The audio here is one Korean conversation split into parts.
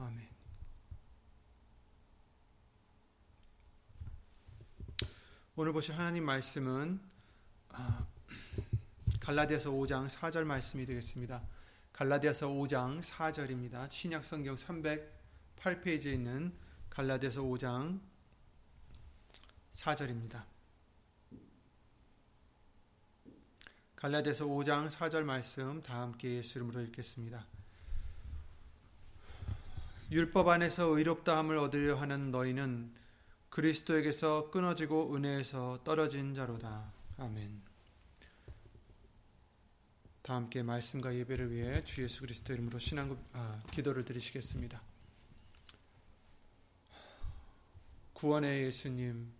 아멘. 오늘 보실 하나님 말씀은 아, 갈라디아서 5장 4절 말씀이 되겠습니다. 갈라디아서 5장 4절입니다. 신약 성경 308페이지에 있는 갈라디아서 5장 4절입니다. 갈라디아서 5장 4절 말씀 다 함께 예수 이름으로 읽겠습니다. 율법 안에서 의롭다함을 얻으려 하는 너희는 그리스도에게서 끊어지고 은혜에서 떨어진 자로다. 아멘. 다 함께 말씀과 예배를 위해 주 예수 그리스도 이름으로 신앙 아, 기도를 드리시겠습니다. 구원의 예수님,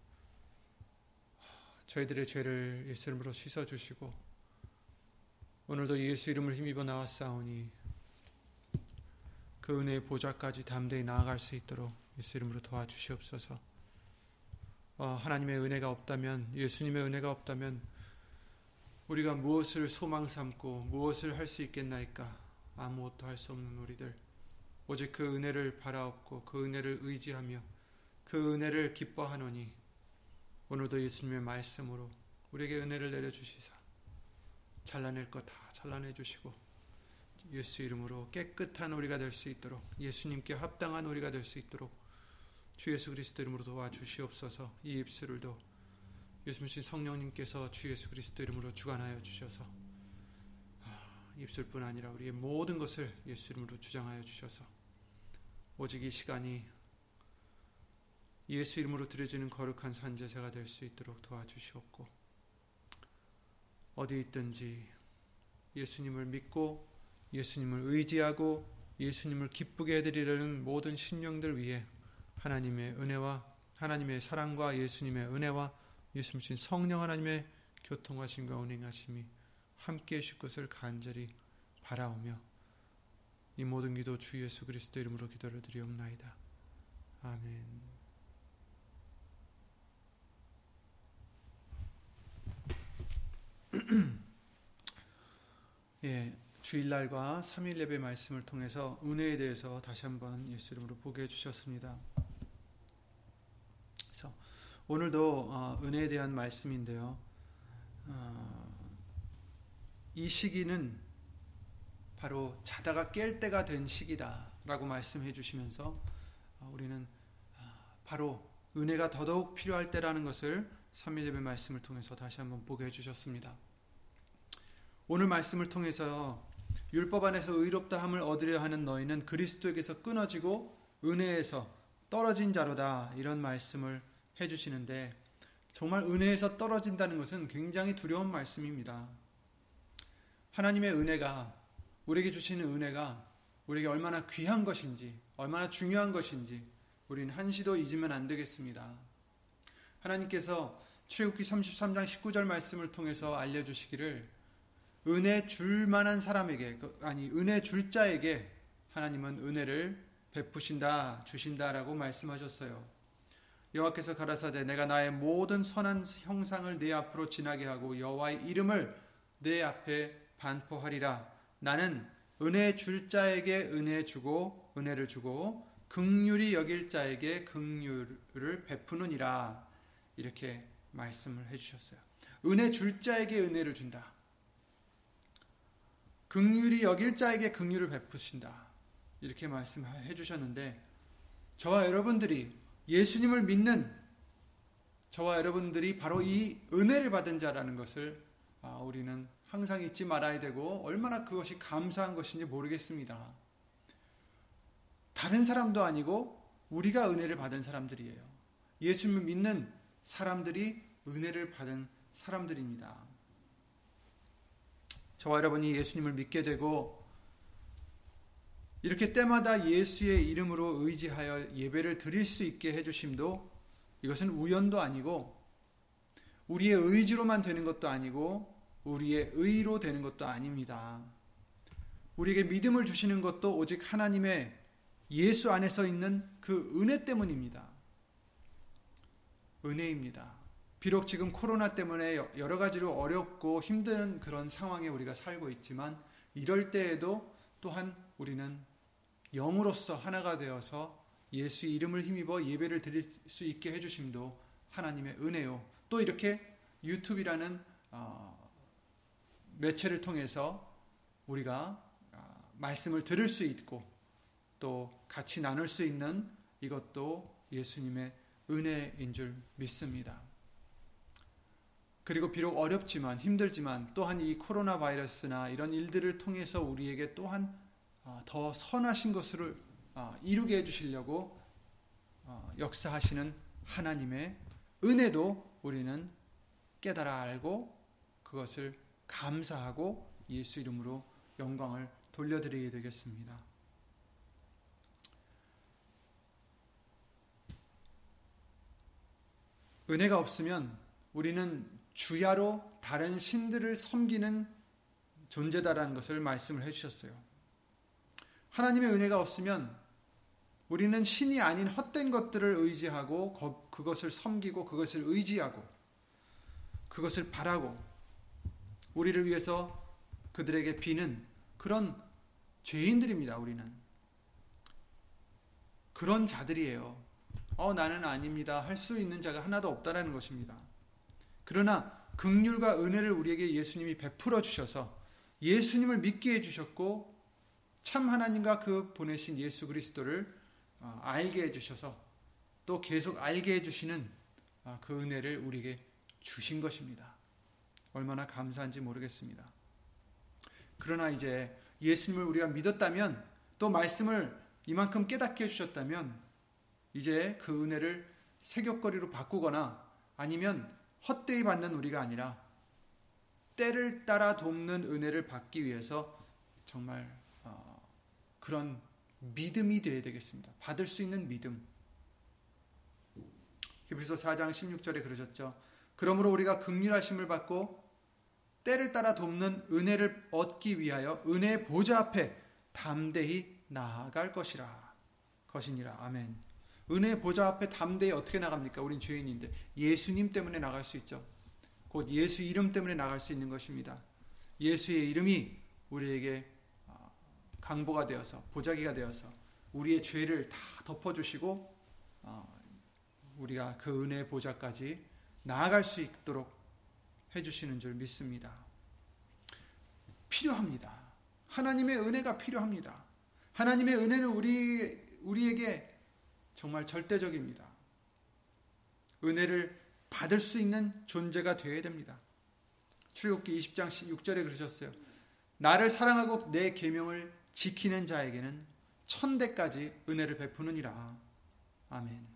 저희들의 죄를 예수 이름으로 씻어 주시고 오늘도 예수 이름을 힘입어 나왔사오니 그 은혜의 보좌까지 담대히 나아갈 수 있도록 예수 이름으로 도와주시옵소서. 어, 하나님의 은혜가 없다면 예수님의 은혜가 없다면 우리가 무엇을 소망 삼고 무엇을 할 수 있겠나이까? 아무것도 할 수 없는 우리들. 오직 그 은혜를 바라옵고 그 은혜를 의지하며 그 은혜를 기뻐하노니 오늘도 예수님의 말씀으로 우리에게 은혜를 내려주시사. 잘라낼 것 다 잘라내 주시고 예수 이름으로 깨끗한 우리가 될 수 있도록 예수님께 합당한 우리가 될 수 있도록 주 예수 그리스도 이름으로 도와주시옵소서. 이 입술을도 예수님 성령님께서 주 예수 그리스도 이름으로 주관하여 주셔서 아, 입술뿐 아니라 우리의 모든 것을 예수 이름으로 주장하여 주셔서 오직 이 시간이 예수 이름으로 드려지는 거룩한 산제사가 될 수 있도록 도와주시옵고 어디 있든지 예수님을 믿고 예수님을 의지하고 예수님을 기쁘게 해드리려는 모든 신령들 위해 하나님의 은혜와 하나님의 사랑과 예수님의 은혜와 예수님 성령 하나님의 교통하심과 운행하심이 함께 해실 것을 간절히 바라오며 이 모든 기도 주 예수 그리스도 이름으로 기도를 드리옵나이다. 아멘. 예, 주일날과 3일 예배 말씀을 통해서 은혜에 대해서 다시 한번 예수 이름으로 보게 해주셨습니다. 그래서 오늘도 어, 은혜에 대한 말씀인데요. 어, 이 시기는 바로 자다가 깰 때가 된 시기다라고 말씀해 주시면서 어, 우리는 바로 은혜가 더더욱 필요할 때라는 것을 3일 예배 말씀을 통해서 다시 한번 보게 해주셨습니다. 오늘 말씀을 통해서 율법 안에서 의롭다함을 얻으려 하는 너희는 그리스도에게서 끊어지고 은혜에서 떨어진 자로다 이런 말씀을 해주시는데 정말 은혜에서 떨어진다는 것은 굉장히 두려운 말씀입니다. 하나님의 은혜가 우리에게 주시는 은혜가 우리에게 얼마나 귀한 것인지 얼마나 중요한 것인지 우리는 한시도 잊으면 안 되겠습니다. 하나님께서 출애굽기 33장 19절 말씀을 통해서 알려주시기를 은혜 줄 만한 사람에게 그, 아니 은혜 줄 자에게 하나님은 은혜를 베푸신다 주신다라고 말씀하셨어요. 여호와께서 가라사대 내가 나의 모든 선한 형상을 내 앞으로 지나게 하고 여호와의 이름을 내 앞에 반포하리라. 나는 은혜 줄 자에게 은혜 주고 은혜를 주고 극률이 여길 자에게 극률을 베푸느니라. 이렇게 말씀을 해 주셨어요. 은혜 줄 자에게 은혜를 준다. 극률이 여길 자에게 극률을 베푸신다. 이렇게 말씀해 주셨는데 저와 여러분들이 예수님을 믿는 저와 여러분들이 바로 이 은혜를 받은 자라는 것을 아, 우리는 항상 잊지 말아야 되고 얼마나 그것이 감사한 것인지 모르겠습니다. 다른 사람도 아니고 우리가 은혜를 받은 사람들이에요. 예수님을 믿는 사람들이 은혜를 받은 사람들입니다. 저와 여러분이 예수님을 믿게 되고 이렇게 때마다 예수의 이름으로 의지하여 예배를 드릴 수 있게 해주심도 이것은 우연도 아니고 우리의 의지로만 되는 것도 아니고 우리의 의로 되는 것도 아닙니다. 우리에게 믿음을 주시는 것도 오직 하나님의 예수 안에서 있는 그 은혜 때문입니다. 은혜입니다. 비록 지금 코로나 때문에 여러 가지로 어렵고 힘든 그런 상황에 우리가 살고 있지만 이럴 때에도 또한 우리는 영으로서 하나가 되어서 예수 이름을 힘입어 예배를 드릴 수 있게 해주심도 하나님의 은혜요. 또 이렇게 유튜브라는 어, 매체를 통해서 우리가 어, 말씀을 들을 수 있고 또 같이 나눌 수 있는 이것도 예수님의 은혜인 줄 믿습니다. 그리고 비록 어렵지만 힘들지만 또한 이 코로나 바이러스나 이런 일들을 통해서 우리에게 또한 어, 더 선하신 것을 어, 이루게 해주시려고 어, 역사하시는 하나님의 은혜도 우리는 깨달아 알고 그것을 감사하고 예수 이름으로 영광을 돌려드리게 되겠습니다. 은혜가 없으면 우리는 주야로 다른 신들을 섬기는 존재다라는 것을 말씀을 해주셨어요. 하나님의 은혜가 없으면 우리는 신이 아닌 헛된 것들을 의지하고 그것을 섬기고 그것을 의지하고 그것을 바라고 우리를 위해서 그들에게 비는 그런 죄인들입니다. 우리는 그런 자들이에요. 어 나는 아닙니다. 할 수 있는 자가 하나도 없다라는 것입니다. 그러나 극률과 은혜를 우리에게 예수님이 베풀어 주셔서 예수님을 믿게 해 주셨고 참 하나님과 그 보내신 예수 그리스도를 어, 알게 해 주셔서 또 계속 알게 해 주시는 아, 그 은혜를 우리에게 주신 것입니다. 얼마나 감사한지 모르겠습니다. 그러나 이제 예수님을 우리가 믿었다면 또 말씀을 이만큼 깨닫게 해주셨다면 이제 그 은혜를 세격거리로 바꾸거나 아니면 헛되이 받는 우리가 아니라 때를 따라 돕는 은혜를 받기 위해서 정말 어, 그런 믿음이 되어야 되겠습니다. 받을 수 있는 믿음. 히브리서 4장 16절에 그러셨죠. 그러므로 우리가 극률하심을 받고 때를 따라 돕는 은혜를 얻기 위하여 은혜의 보좌 앞에 담대히 나아갈 것이라. 것이니라. 아멘. 은혜 보좌 앞에 담대히 어떻게 나갑니까? 우린 죄인인데 예수님 때문에 나갈 수 있죠. 곧 예수 이름 때문에 나갈 수 있는 것입니다. 예수의 이름이 우리에게 어, 강보가 되어서 보자기가 되어서 우리의 죄를 다 덮어주시고 어, 우리가 그 은혜 보좌까지 나아갈 수 있도록 해주시는 줄 믿습니다. 필요합니다. 하나님의 은혜가 필요합니다. 하나님의 은혜는 우리 우리에게 정말 절대적입니다. 은혜를 받을 수 있는 존재가 되어야 됩니다. 출애굽기 20장 6절에 그러셨어요. 나를 사랑하고 내 계명을 지키는 자에게는 천대까지 은혜를 베푸느니라. 아멘.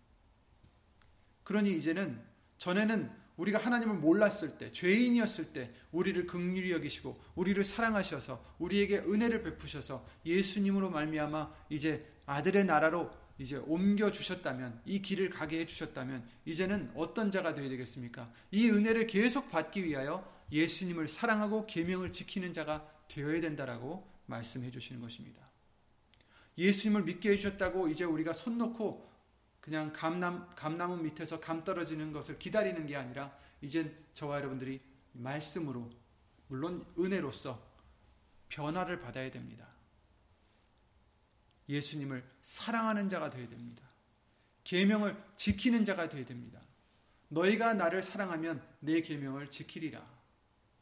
그러니 이제는 전에는 우리가 하나님을 몰랐을 때, 죄인이었을 때 우리를 극률히 여기시고 우리를 사랑하셔서 우리에게 은혜를 베푸셔서 예수님으로 말미암아 이제 아들의 나라로 이제 옮겨 주셨다면 이 길을 가게 해 주셨다면 이제는 어떤 자가 되어야 되겠습니까? 이 은혜를 계속 받기 위하여 예수님을 사랑하고 계명을 지키는 자가 되어야 된다라고 말씀해 주시는 것입니다. 예수님을 믿게 해 주셨다고 이제 우리가 손 놓고 그냥 감남 감나무 밑에서 감 떨어지는 것을 기다리는 게 아니라 이젠 저와 여러분들이 말씀으로 물론 은혜로서 변화를 받아야 됩니다. 예수님을 사랑하는 자가 되어야 됩니다. 계명을 지키는 자가 되어야 됩니다. 너희가 나를 사랑하면 내 계명을 지키리라.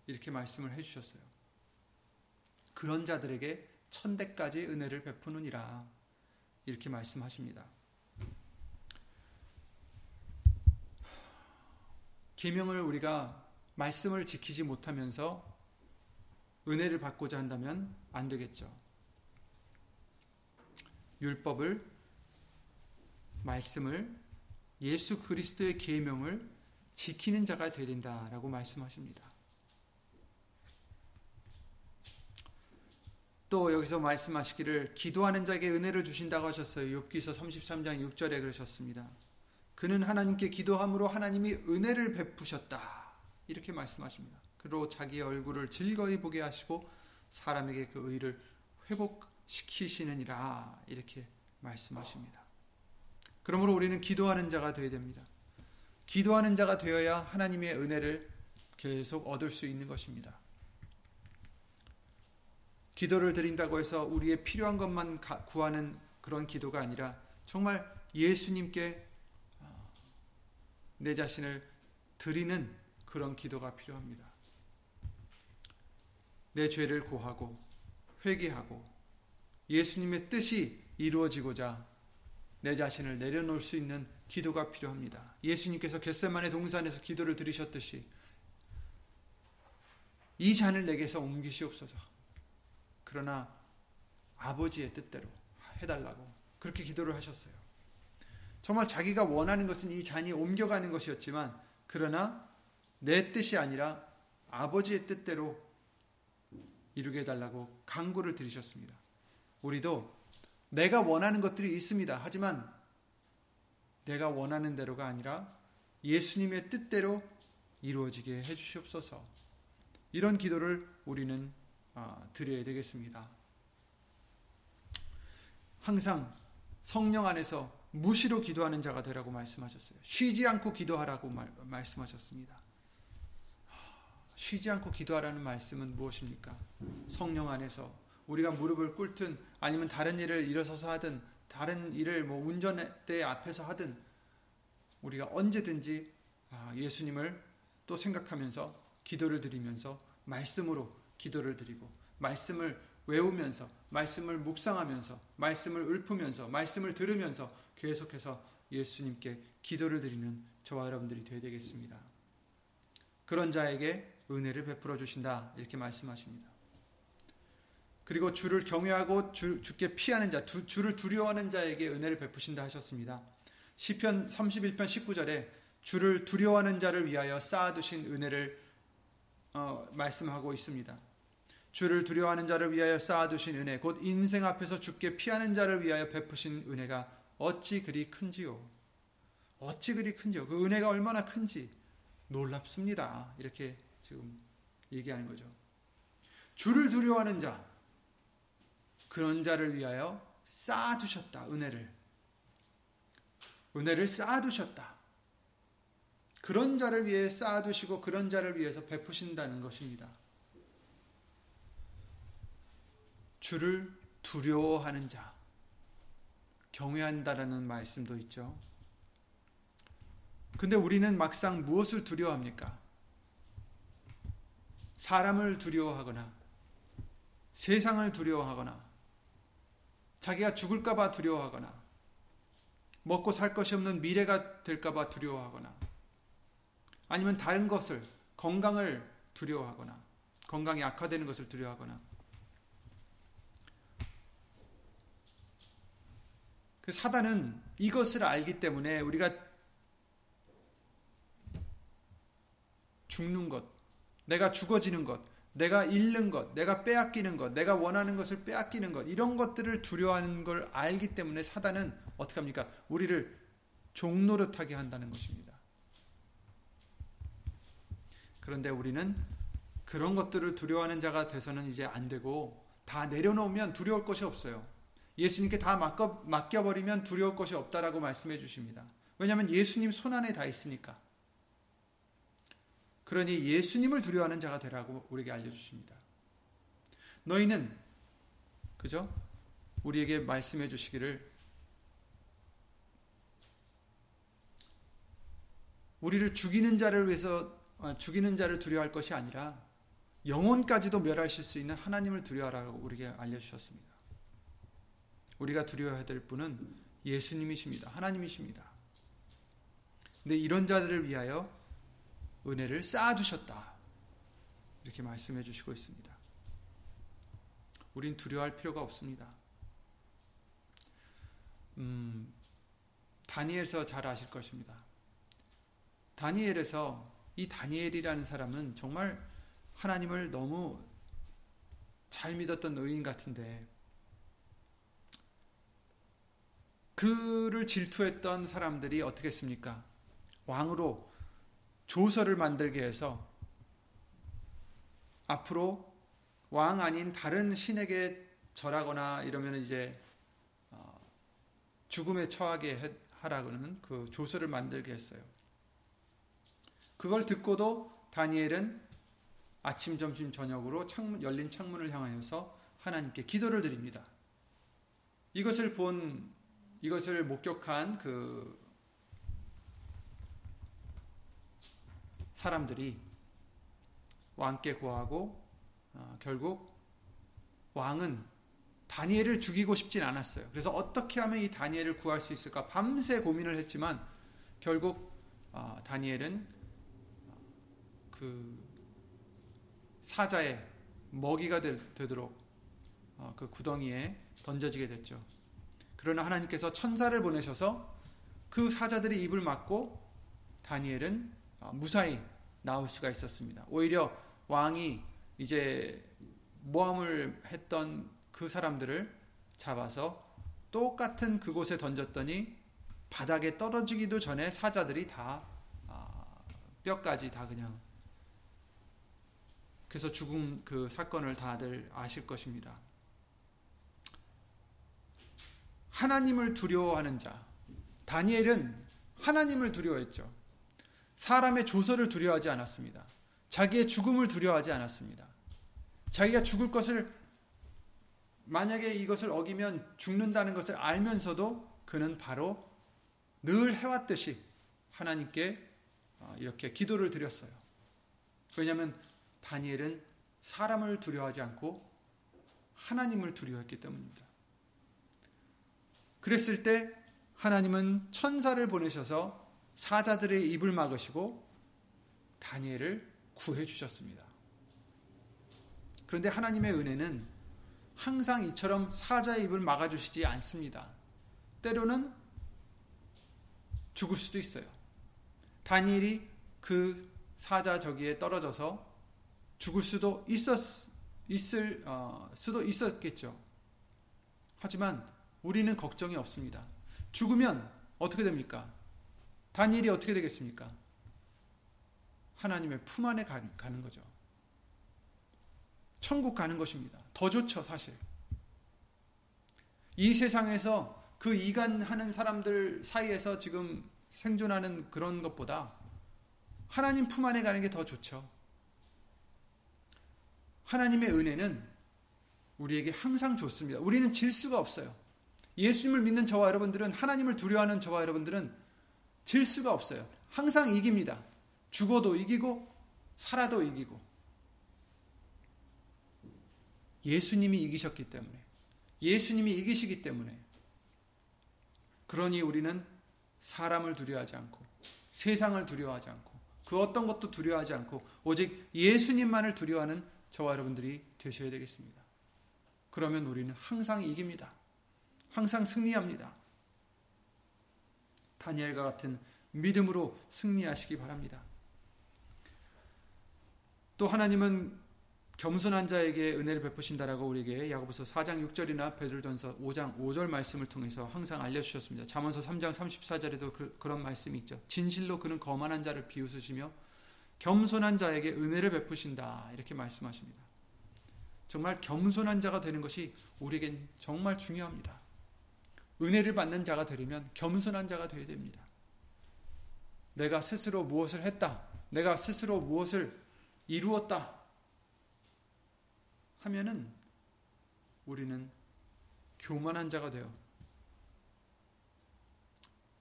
이렇게 말씀을 해 주셨어요. 그런 자들에게 천대까지 은혜를 베푸느니라 이렇게 말씀하십니다. 계명을 우리가 말씀을 지키지 못하면서 은혜를 받고자 한다면 안 되겠죠. 율법을 말씀을 예수 그리스도의 계명을 지키는 자가 되야 된다라고 말씀하십니다. 또 여기서 말씀하시기를 기도하는 자에게 은혜를 주신다고 하셨어요. 욥기서 33장 6절에 그러셨습니다. 그는 하나님께 기도함으로 하나님이 은혜를 베푸셨다. 이렇게 말씀하십니다. 그로 자기의 얼굴을 즐거이 보게 하시고 사람에게 그 의를 회복 시키시느니라 이렇게 말씀하십니다. 그러므로 우리는 기도하는 자가 되어야 됩니다. 기도하는 자가 되어야 하나님의 은혜를 계속 얻을 수 있는 것입니다. 기도를 드린다고 해서 우리의 필요한 것만 구하는 그런 기도가 아니라 정말 예수님께 어, 내 자신을 드리는 그런 기도가 필요합니다. 내 죄를 고하고 회개하고 예수님의 뜻이 이루어지고자 내 자신을 내려놓을 수 있는 기도가 필요합니다. 예수님께서 겟세만의 동산에서 기도를 드리셨듯이 이 잔을 내게서 옮기시옵소서. 그러나 아버지의 뜻대로 해달라고 그렇게 기도를 하셨어요. 정말 자기가 원하는 것은 이 잔이 옮겨가는 것이었지만 그러나 내 뜻이 아니라 아버지의 뜻대로 이루게 해달라고 강구를 드리셨습니다. 우리도 내가 원하는 것들이 있습니다. 하지만 내가 원하는 대로가 아니라 예수님의 뜻대로 이루어지게 해주시옵소서. 이런 기도를 우리는 아, 드려야 되겠습니다. 항상 성령 안에서 무시로 기도하는 자가 되라고 말씀하셨어요. 쉬지 않고 기도하라고 말, 말씀하셨습니다. 쉬지 않고 기도하라는 말씀은 무엇입니까? 성령 안에서 우리가 무릎을 꿇든 아니면 다른 일을 일어서서 하든 다른 일을 뭐 운전대 앞에서 하든 우리가 언제든지 아, 예수님을 또 생각하면서 기도를 드리면서 말씀으로 기도를 드리고 말씀을 외우면서 말씀을 묵상하면서 말씀을 읊으면서 말씀을 들으면서 계속해서 예수님께 기도를 드리는 저와 여러분들이 되어야 되겠습니다. 그런 자에게 은혜를 베풀어 주신다 이렇게 말씀하십니다. 그리고 주를 경외하고 주, 께 피하는 자, 두, 주를 두려워하는 자에게 은혜를 베푸신다 하셨습니다. 시편 31편 19절에 주를 두려워하는 자를 위하여 쌓아두신 은혜를 어, 말씀하고 있습니다. 주를 두려워하는 자를 위하여 쌓아두신 은혜, 곧 인생 앞에서 죽게 피하는 자를 위하여 베푸신 은혜가 어찌 그리 큰지요. 어찌 그리 큰지요. 그 은혜가 얼마나 큰지 놀랍습니다. 이렇게 지금 얘기하는 거죠. 주를 두려워하는 자, 그런 자를 위하여 쌓아두셨다. 은혜를. 은혜를 쌓아두셨다. 그런 자를 위해 쌓아두시고 그런 자를 위해서 베푸신다는 것입니다. 주를 두려워하는 자, 경외한다라는 말씀도 있죠. 근데 우리는 막상 무엇을 두려워합니까? 사람을 두려워하거나, 세상을 두려워하거나, 자기가 죽을까봐 두려워하거나, 먹고 살 것이 없는 미래가 될까봐 두려워하거나, 아니면 다른 것을, 건강을 두려워하거나, 건강이 악화되는 것을 두려워하거나, 그 사단은 이것을 알기 때문에 우리가 죽는 것, 내가 죽어지는 것, 내가 잃는 것, 내가 빼앗기는 것, 내가 원하는 것을 빼앗기는 것, 이런 것들을 두려워하는 걸 알기 때문에 사단은 어떻게 합니까? 우리를 종노릇하게 한다는 것입니다. 그런데 우리는 그런 것들을 두려워하는 자가 돼서는 이제 안 되고 다 내려놓으면 두려울 것이 없어요. 예수님께 다 맡겨, 맡겨버리면 두려울 것이 없다라고 말씀해 주십니다. 왜냐하면 예수님 손안에 다 있으니까. 그러니 예수님을 두려워하는 자가 되라고 우리에게 알려주십니다. 너희는, 그죠? 우리에게 말씀해 주시기를, 우리를 죽이는 자를 위해서, 어, 죽이는 자를 두려워할 것이 아니라, 영혼까지도 멸하실 수 있는 하나님을 두려워하라고 우리에게 알려주셨습니다. 우리가 두려워해야 될 분은 예수님이십니다. 하나님이십니다. 근데 이런 자들을 위하여 은혜를 쌓아주셨다. 이렇게 말씀해 주시고 있습니다. 우린 두려워할 필요가 없습니다. 음, 다니엘서 잘 아실 것입니다. 다니엘에서 이 다니엘이라는 사람은 정말 하나님을 너무 잘 믿었던 의인 같은데 그를 질투했던 사람들이 어떻게 했습니까? 왕으로 조서를 만들게 해서 앞으로 왕 아닌 다른 신에게 절하거나 이러면 이제 어, 죽음에 처하게 하라고는 그 조서를 만들게 했어요. 그걸 듣고도 다니엘은 아침, 점심, 저녁으로 창문, 열린 창문을 향하여서 하나님께 기도를 드립니다. 이것을 본, 이것을 목격한 그 사람들이 왕께 구하고 어, 결국 왕은 다니엘을 죽이고 싶진 않았어요. 그래서 어떻게 하면 이 다니엘을 구할 수 있을까 밤새 고민을 했지만 결국 어, 다니엘은 그 사자의 먹이가 되, 도록 어, 그 구덩이에 던져지게 됐죠. 그러나 하나님께서 천사를 보내셔서 그 사자들의 입을 막고 다니엘은 어, 무사히 나올 수가 있었습니다. 오히려 왕이 이제 모함을 했던 그 사람들을 잡아서 똑같은 그곳에 던졌더니 바닥에 떨어지기도 전에 사자들이 다 아, 뼈까지 다 그냥 그래서 죽음 그 사건을 다들 아실 것입니다. 하나님을 두려워하는 자. 다니엘은 하나님을 두려워했죠. 사람의 조서를 두려워하지 않았습니다. 자기의 죽음을 두려워하지 않았습니다. 자기가 죽을 것을 만약에 이것을 어기면 죽는다는 것을 알면서도 그는 바로 늘 해왔듯이 하나님께 어, 이렇게 기도를 드렸어요. 왜냐하면 다니엘은 사람을 두려워하지 않고 하나님을 두려워했기 때문입니다. 그랬을 때 하나님은 천사를 보내셔서 사자들의 입을 막으시고 다니엘을 구해 주셨습니다. 그런데 하나님의 은혜는 항상 이처럼 사자의 입을 막아 주시지 않습니다. 때로는 죽을 수도 있어요. 다니엘이 그 사자 저기에 떨어져서 죽을 수도 있었 있을 어, 수도 있었겠죠. 하지만 우리는 걱정이 없습니다. 죽으면 어떻게 됩니까? 다니엘이 어떻게 되겠습니까? 하나님의 품 안에 가는 거죠. 천국 가는 것입니다. 더 좋죠, 사실. 이 세상에서 그 이간하는 사람들 사이에서 지금 생존하는 그런 것보다 하나님 품 안에 가는 게 더 좋죠. 하나님의 은혜는 우리에게 항상 좋습니다. 우리는 질 수가 없어요. 예수님을 믿는 저와 여러분들은 하나님을 두려워하는 저와 여러분들은 질 수가 없어요. 항상 이깁니다. 죽어도 이기고 살아도 이기고 예수님이 이기셨기 때문에 예수님이 이기시기 때문에 그러니 우리는 사람을 두려워하지 않고 세상을 두려워하지 않고 그 어떤 것도 두려워하지 않고 오직 예수님만을 두려워하는 저와 여러분들이 되셔야 되겠습니다. 그러면 우리는 항상 이깁니다. 항상 승리합니다. 다니엘과 같은 믿음으로 승리하시기 바랍니다. 또 하나님은 겸손한 자에게 은혜를 베푸신다라고 우리에게 야고보서 4장 6절이나 베드로전서 5장 5절 말씀을 통해서 항상 알려 주셨습니다. 잠언서 3장 34절에도 그, 런 말씀이 있죠. 진실로 그는 거만한 자를 비웃으시며 겸손한 자에게 은혜를 베푸신다. 이렇게 말씀하십니다. 정말 겸손한 자가 되는 것이 우리에겐 정말 중요합니다. 은혜를 받는 자가 되려면 겸손한 자가 되어야 됩니다. 내가 스스로 무엇을 했다. 내가 스스로 무엇을 이루었다. 하면은 우리는 교만한 자가 되어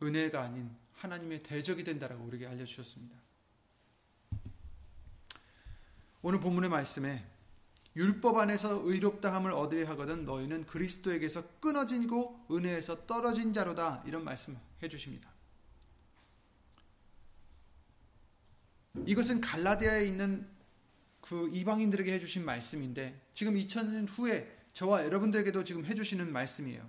은혜가 아닌 하나님의 대적이 된다라고 우리에게 알려주셨습니다. 오늘 본문의 말씀에 율법 안에서 의롭다함을 얻으려 하거든 너희는 그리스도에게서 끊어지고 은혜에서 떨어진 자로다 이런 말씀 해주십니다. 이것은 갈라디아에 있는 그 이방인들에게 해주신 말씀인데 지금 2000년 후에 저와 여러분들에게도 지금 해주시는 말씀이에요.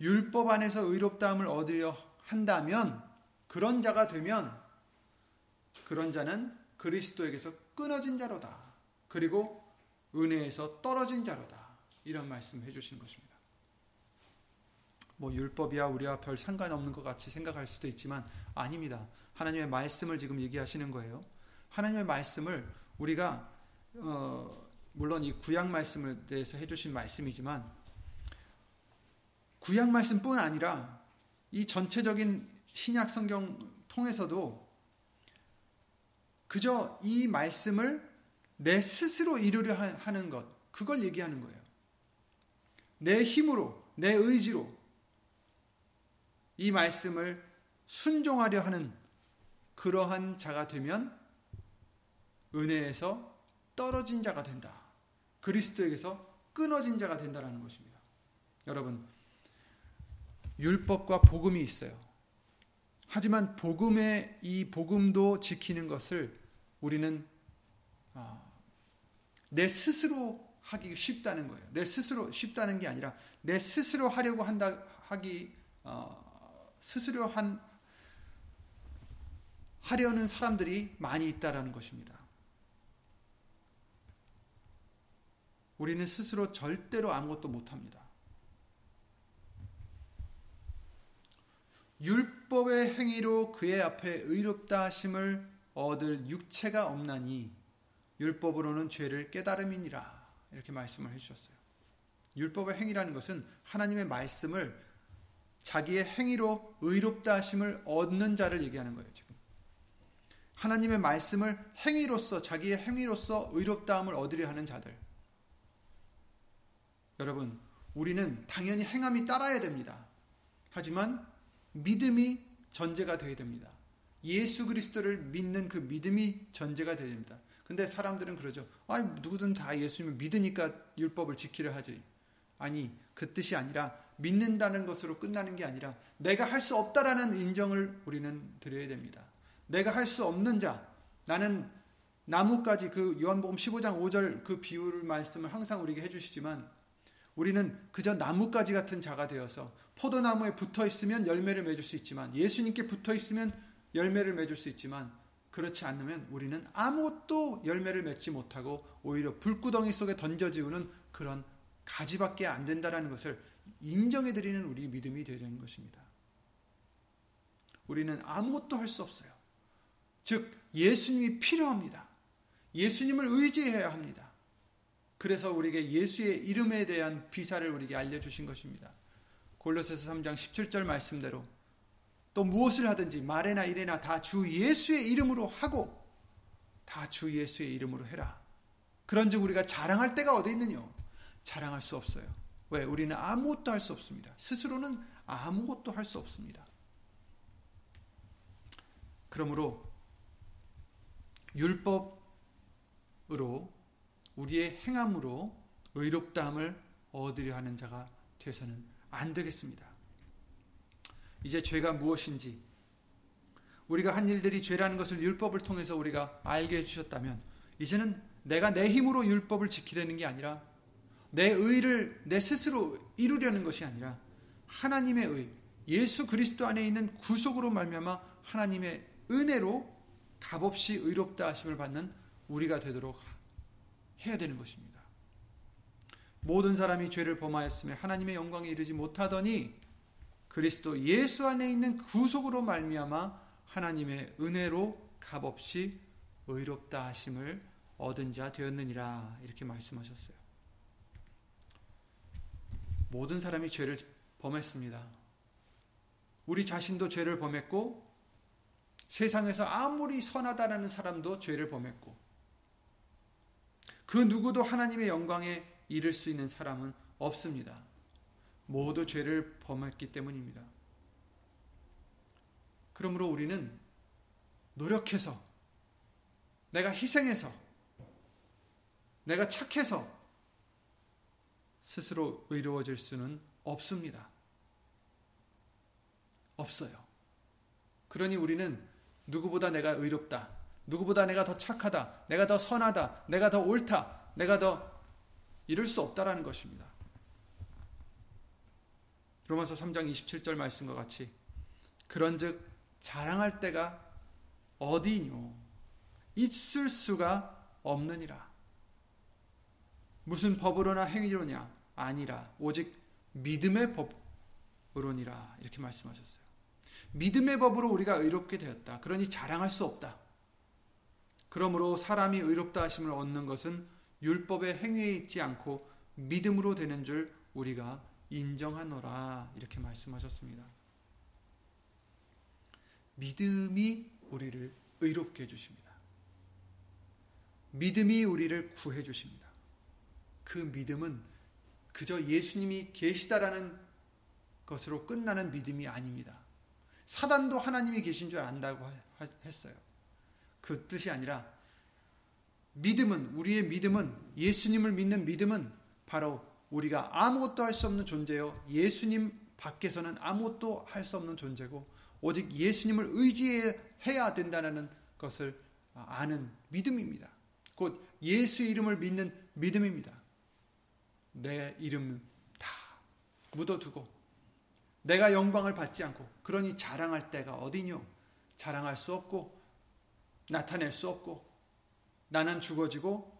율법 안에서 의롭다함을 얻으려 한다면 그런 자가 되면 그런 자는 그리스도에게서 끊어진 자로다. 그리고 은혜에서 떨어진 자로다. 이런 말씀을 해주시는 것입니다. 뭐 율법이야 우리와 별 상관없는 것 같이 생각할 수도 있지만 아닙니다. 하나님의 말씀을 지금 얘기하시는 거예요. 하나님의 말씀을 우리가 어, 물론 이 구약 말씀을 대해서 해주신 말씀이지만 구약 말씀뿐 아니라 이 전체적인 신약 성경 통해서도 그저 이 말씀을 내 스스로 이루려 하는 것, 그걸 얘기하는 거예요. 내 힘으로, 내 의지로 이 말씀을 순종하려 하는 그러한 자가 되면 은혜에서 떨어진 자가 된다. 그리스도에게서 끊어진 자가 된다라는 것입니다. 여러분, 율법과 복음이 있어요. 하지만 복음의 이 복음도 지키는 것을 우리는 아, 내 스스로 하기 쉽다는 거예요. 내 스스로 쉽다는 게 아니라 내 스스로 하려고 한다 하기 어, 스스로 한 하려는 사람들이 많이 있다라는 것입니다. 우리는 스스로 절대로 아무것도 못합니다. 율법의 행위로 그의 앞에 의롭다 하심을 얻을 육체가 없나니 율법으로는 죄를 깨달음이니라 이렇게 말씀을 해주셨어요. 율법의 행위라는 것은 하나님의 말씀을 자기의 행위로 의롭다 하심을 얻는 자를 얘기하는 거예요. 지금 하나님의 말씀을 행위로서 자기의 행위로서 의롭다함을 얻으려 하는 자들. 여러분, 우리는 당연히 행함이 따라야 됩니다. 하지만 믿음이 전제가 되어야 됩니다. 예수 그리스도를 믿는 그 믿음이 전제가 되어야 됩니다. 근데 사람들은 그러죠. 아, 누구든 다 예수님을 믿으니까 율법을 지키려 하지. 아니, 그 뜻이 아니라 믿는다는 것으로 끝나는 게 아니라 내가 할 수 없다라는 인정을 우리는 드려야 됩니다. 내가 할 수 없는 자, 나는 나무까지 그 요한복음 15장 5절 그 비유를 말씀을 항상 우리에게 해주시지만 우리는 그저 나무가지 같은 자가 되어서 포도나무에 붙어 있으면 열매를 맺을 수 있지만 예수님께 붙어 있으면 열매를 맺을 수 있지만 그렇지 않으면 우리는 아무것도 열매를 맺지 못하고 오히려 불구덩이 속에 던져지우는 그런 가지밖에 안 된다라는 것을 인정해 드리는 우리 믿음이 되는 것입니다. 우리는 아무것도 할 수 없어요. 즉 예수님이 필요합니다. 예수님을 의지해야 합니다. 그래서 우리에게 예수의 이름에 대한 비사를 우리에게 알려 주신 것입니다. 골로새서 3장 17절 말씀대로 또 무엇을 하든지 말에나 일에나 다 주 예수의 이름으로 하고 다 주 예수의 이름으로 해라. 그런즉 우리가 자랑할 때가 어디 있느냐? 자랑할 수 없어요. 왜? 우리는 아무것도 할 수 없습니다. 스스로는 아무것도 할 수 없습니다. 그러므로 율법으로 우리의 행함으로 의롭다함을 얻으려 하는 자가 되서는 안 되겠습니다. 이제 죄가 무엇인지 우리가 한 일들이 죄라는 것을 율법을 통해서 우리가 알게 해주셨다면 이제는 내가 내 힘으로 율법을 지키려는 게 아니라 내 의를 내 스스로 이루려는 것이 아니라 하나님의 의 예수 그리스도 안에 있는 구속으로 말미암아 하나님의 은혜로 값없이 의롭다 하심을 받는 우리가 되도록 해야 되는 것입니다. 모든 사람이 죄를 범하였으며 하나님의 영광에 이르지 못하더니 그리스도 예수 안에 있는 구속으로 말미암아 하나님의 은혜로 값없이 의롭다 하심을 얻은 자 되었느니라 이렇게 말씀하셨어요. 모든 사람이 죄를 범했습니다. 우리 자신도 죄를 범했고 세상에서 아무리 선하다라는 사람도 죄를 범했고 그 누구도 하나님의 영광에 이를 수 있는 사람은 없습니다. 모두 죄를 범했기 때문입니다. 그러므로 우리는 노력해서 내가 희생해서 내가 착해서 스스로 의로워질 수는 없습니다. 없어요. 그러니 우리는 누구보다 내가 의롭다. 누구보다 내가 더 착하다. 내가 더 선하다. 내가 더 옳다. 내가 더 이럴 수 없다라는 것입니다. 로마서 3장 27절 말씀과 같이 그런즉 자랑할 때가 어디뇨 있을 수가 없느니라. 무슨 법으로나 행위로냐 아니라 오직 믿음의 법으로니라 이렇게 말씀하셨어요. 믿음의 법으로 우리가 의롭게 되었다. 그러니 자랑할 수 없다. 그러므로 사람이 의롭다 하심을 얻는 것은 율법의 행위에 있지 않고 믿음으로 되는 줄 우리가 인정하노라 이렇게 말씀하셨습니다. 믿음이 우리를 의롭게 해주십니다. 믿음이 우리를 구해 주십니다. 그 믿음은 그저 예수님이 계시다라는 것으로 끝나는 믿음이 아닙니다. 사단도 하나님이 계신 줄 안다고 했어요. 그 뜻이 아니라 믿음은 우리의 믿음은 예수님을 믿는 믿음은 바로 우리가 아무것도 할 수 없는 존재요. 예수님 밖에서는 아무것도 할 수 없는 존재고 오직 예수님을 의지해야 된다는 것을 아는 믿음입니다. 곧 예수 이름을 믿는 믿음입니다. 내 이름 다 묻어두고 내가 영광을 받지 않고 그러니 자랑할 때가 어디뇨? 자랑할 수 없고 나타낼 수 없고 나는 죽어지고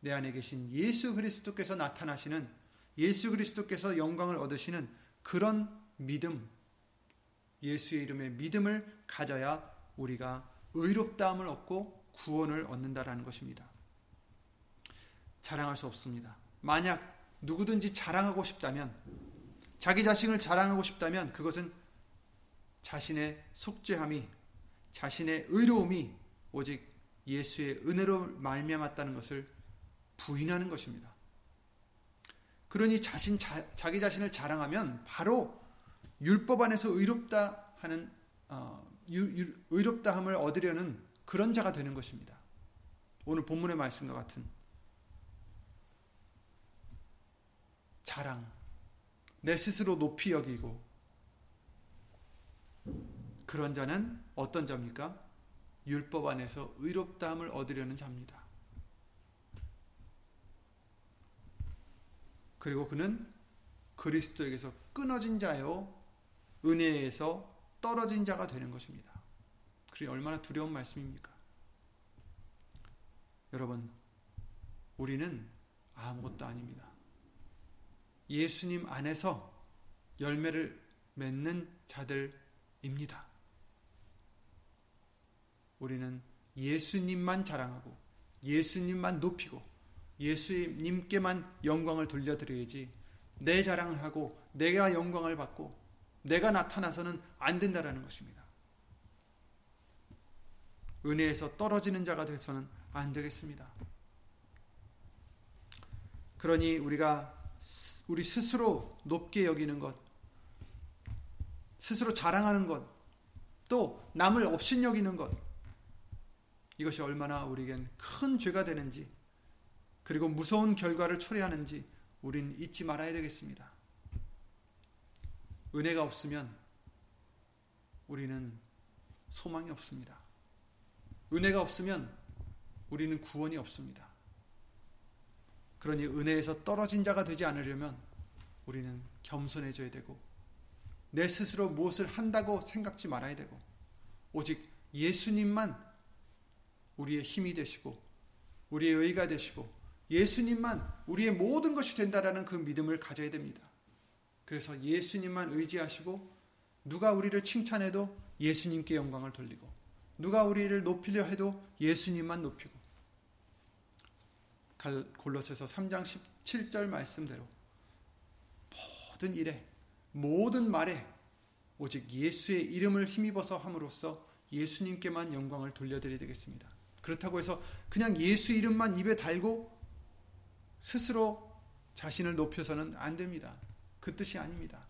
내 안에 계신 예수 그리스도께서 나타나시는 예수 그리스도께서 영광을 얻으시는 그런 믿음 예수의 이름의 믿음을 가져야 우리가 의롭다함을 얻고 구원을 얻는다라는 것입니다. 자랑할 수 없습니다. 만약 누구든지 자랑하고 싶다면 자기 자신을 자랑하고 싶다면 그것은 자신의 속죄함이 자신의 의로움이 오직 예수의 은혜로 말미암았다는 것을 부인하는 것입니다. 그러니 자신 자, 기 자신을 자랑하면 바로 율법 안에서 의롭다 하는 어, 유, 유, 의롭다함을 얻으려는 그런 자가 되는 것입니다. 오늘 본문의 말씀과 같은 자랑, 내 스스로 높이 여기고 그런 자는 어떤 자입니까? 율법 안에서 의롭다함을 얻으려는 자입니다. 그리고 그는 그리스도에게서 끊어진 자요 은혜에서 떨어진 자가 되는 것입니다. 그게 얼마나 두려운 말씀입니까? 여러분, 우리는 아무것도 아닙니다. 예수님 안에서 열매를 맺는 자들입니다. 우리는 예수님만 자랑하고 예수님만 높이고 예수님께만 영광을 돌려드려야지 내 자랑을 하고 내가 영광을 받고 내가 나타나서는 안 된다라는 것입니다. 은혜에서 떨어지는 자가 되서는 안 되겠습니다. 그러니 우리가 우리 스스로 높게 여기는 것, 스스로 자랑하는 것, 또 남을 업신 여기는 것, 이것이 얼마나 우리에겐 큰 죄가 되는지, 그리고 무서운 결과를 초래하는지 우린 잊지 말아야 되겠습니다. 은혜가 없으면 우리는 소망이 없습니다. 은혜가 없으면 우리는 구원이 없습니다. 그러니 은혜에서 떨어진 자가 되지 않으려면 우리는 겸손해져야 되고 내 스스로 무엇을 한다고 생각지 말아야 되고 오직 예수님만 우리의 힘이 되시고 우리의 의가 되시고 예수님만 우리의 모든 것이 된다라는 그 믿음을 가져야 됩니다. 그래서 예수님만 의지하시고 누가 우리를 칭찬해도 예수님께 영광을 돌리고 누가 우리를 높이려 해도 예수님만 높이고 골로새서 3장 17절 말씀대로 모든 일에 모든 말에 오직 예수의 이름을 힘입어서 함으로써 예수님께만 영광을 돌려드려야 되겠습니다. 그렇다고 해서 그냥 예수 이름만 입에 달고 스스로 자신을 높여서는 안 됩니다. 그 뜻이 아닙니다.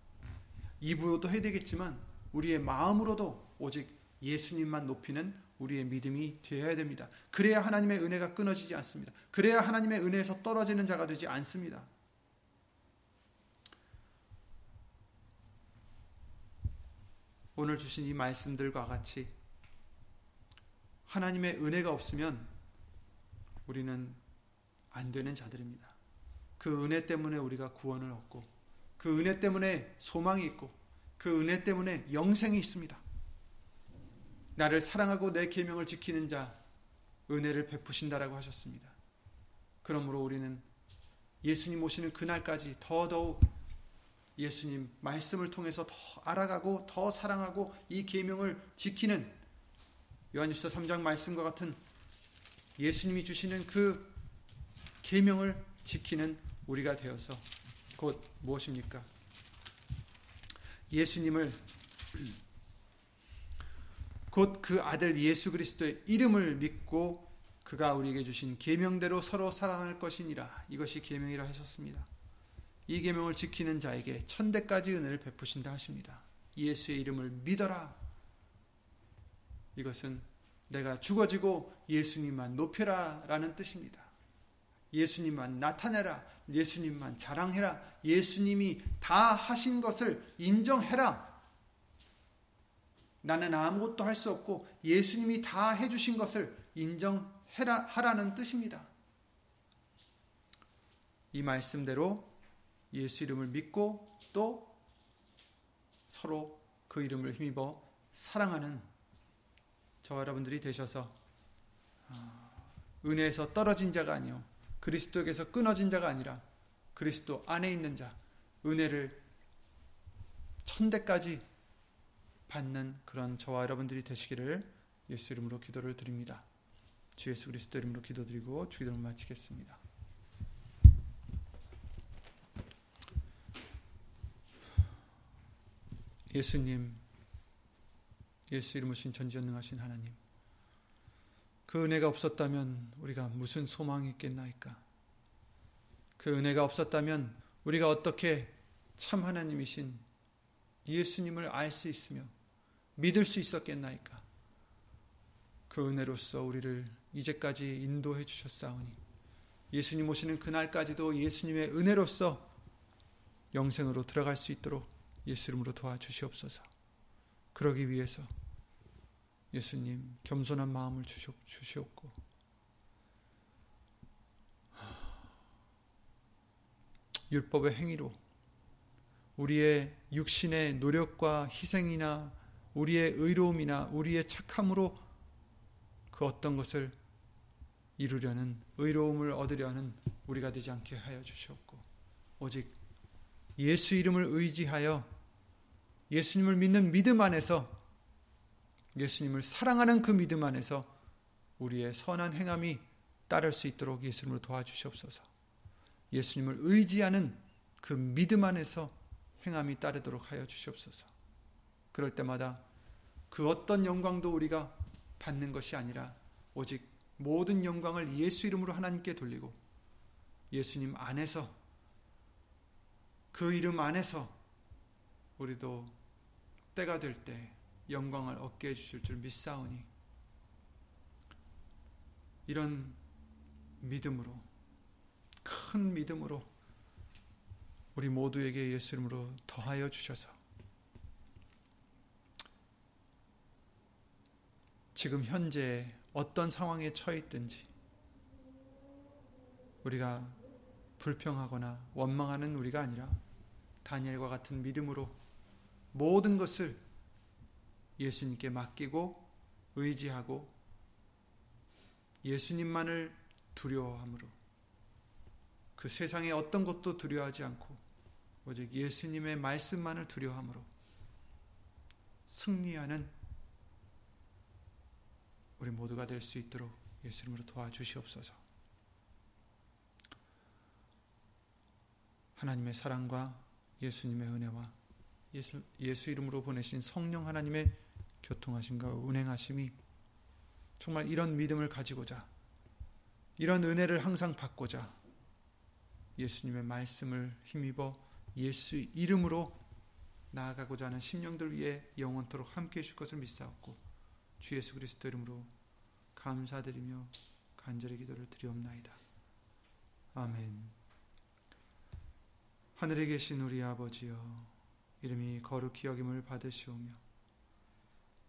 입으로도 해야 되겠지만 우리의 마음으로도 오직 예수님만 높이는 우리의 믿음이 되어야 됩니다. 그래야 하나님의 은혜가 끊어지지 않습니다. 그래야 하나님의 은혜에서 떨어지는 자가 되지 않습니다. 오늘 주신 이 말씀들과 같이 하나님의 은혜가 없으면 우리는 안 되는 자들입니다. 그 은혜 때문에 우리가 구원을 얻고 그 은혜 때문에 소망이 있고 그 은혜 때문에 영생이 있습니다. 나를 사랑하고 내 계명을 지키는 자 은혜를 베푸신다라고 하셨습니다. 그러므로 우리는 예수님 오시는 그날까지 더더욱 예수님 말씀을 통해서 더 알아가고 더 사랑하고 이 계명을 지키는 요한일서 3장 말씀과 같은 예수님이 주시는 그 계명을 지키는 우리가 되어서 곧 무엇입니까? 예수님을 곧 그 아들 예수 그리스도의 이름을 믿고 그가 우리에게 주신 계명대로 서로 사랑할 것이니라 이것이 계명이라 하셨습니다. 이 계명을 지키는 자에게 천대까지 은혜를 베푸신다 하십니다. 예수의 이름을 믿어라. 이것은 내가 죽어지고 예수님만 높여라 라는 뜻입니다. 예수님만 나타내라. 예수님만 자랑해라. 예수님이 다 하신 것을 인정해라. 나는 아무것도 할 수 없고 예수님이 다 해주신 것을 인정해라 하라는 뜻입니다. 이 말씀대로 예수 이름을 믿고 또 서로 그 이름을 힘입어 사랑하는 저와 여러분들이 되셔서 아, 은혜에서 떨어진 자가 아니요 그리스도에게서 끊어진 자가 아니라 그리스도 안에 있는 자 은혜를 천대까지 받는 그런 저와 여러분들이 되시기를 예수 이름으로 기도를 드립니다. 주 예수 그리스도 이름으로 기도드리고 주기도를 마치겠습니다. 예수님 예수 이름으신 전지전능하신 하나님. 그 은혜가 없었다면 우리가 무슨 소망이 있겠나이까? 그 은혜가 없었다면 우리가 어떻게 참 하나님이신 예수님을 알 수 있으며 믿을 수 있었겠나이까? 그 은혜로서 우리를 이제까지 인도해 주셨사오니 예수님 오시는 그날까지도 예수님의 은혜로서 영생으로 들어갈 수 있도록 예수 이름으로 도와주시옵소서. 그러기 위해서 예수님 겸손한 마음을 주시옵고. 율법의 행위로 우리의 육신의 노력과 희생이나 우리의 의로움이나 우리의 착함으로 그 어떤 것을 이루려는 의로움을 얻으려는 우리가 되지 않게 하여 주시옵고. 오직 예수 이름을 의지하여 예수님을 믿는 믿음 안에서 예수님을 사랑하는 그 믿음 안에서 우리의 선한 행함이 따를 수 있도록 예수님을 도와주시옵소서. 예수님을 의지하는 그 믿음 안에서 행함이 따르도록 하여 주시옵소서. 그럴 때마다 그 어떤 영광도 우리가 받는 것이 아니라 오직 모든 영광을 예수 이름으로 하나님께 돌리고 예수님 안에서 그 이름 안에서 우리도 때가 될 때 영광을 얻게 해주실 줄 믿사오니 이런 믿음으로 큰 믿음으로 우리 모두에게 예수 이름으로 더하여 주셔서 지금 현재 어떤 상황에 처해 있든지 우리가 불평하거나 원망하는 우리가 아니라 다니엘과 같은 믿음으로 모든 것을 예수님께 맡기고 의지하고 예수님만을 두려워함으로 그 세상의 어떤 것도 두려워하지 않고 오직 예수님의 말씀만을 두려워함으로 승리하는 우리 모두가 될 수 있도록 예수님으로 도와주시옵소서. 하나님의 사랑과 예수님의 은혜와 예수, 예수 이름으로 보내신 성령 하나님의 교통하심과 운행하심이 정말 이런 믿음을 가지고자 이런 은혜를 항상 받고자 예수님의 말씀을 힘입어 예수 이름으로 나아가고자 하는 심령들 위해 영원토록 함께 해줄 것을 믿사옵고 주 예수 그리스도 이름으로 감사드리며 간절히 기도를 드리옵나이다. 아멘. 하늘에 계신 우리 아버지여 이름이 거룩히 여김을 받으시오며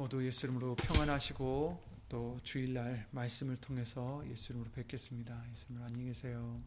모두 예수 이름으로 평안하시고 또 주일날 말씀을 통해서 예수 이름으로 뵙겠습니다. 예수 이름으로 안녕히 계세요.